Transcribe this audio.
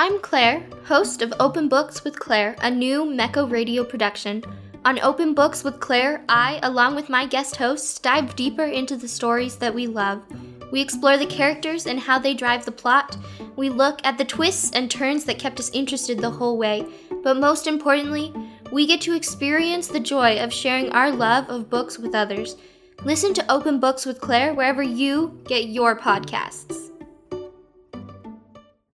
I'm Claire, host of Open Books with Claire, a new Mecco radio production. On Open Books with Claire, I, along with my guest hosts, dive deeper into the stories that we love. We explore the characters and how they drive the plot. We look at the twists and turns that kept us interested the whole way. But most importantly, we get to experience the joy of sharing our love of books with others. Listen to Open Books with Claire wherever you get your podcasts.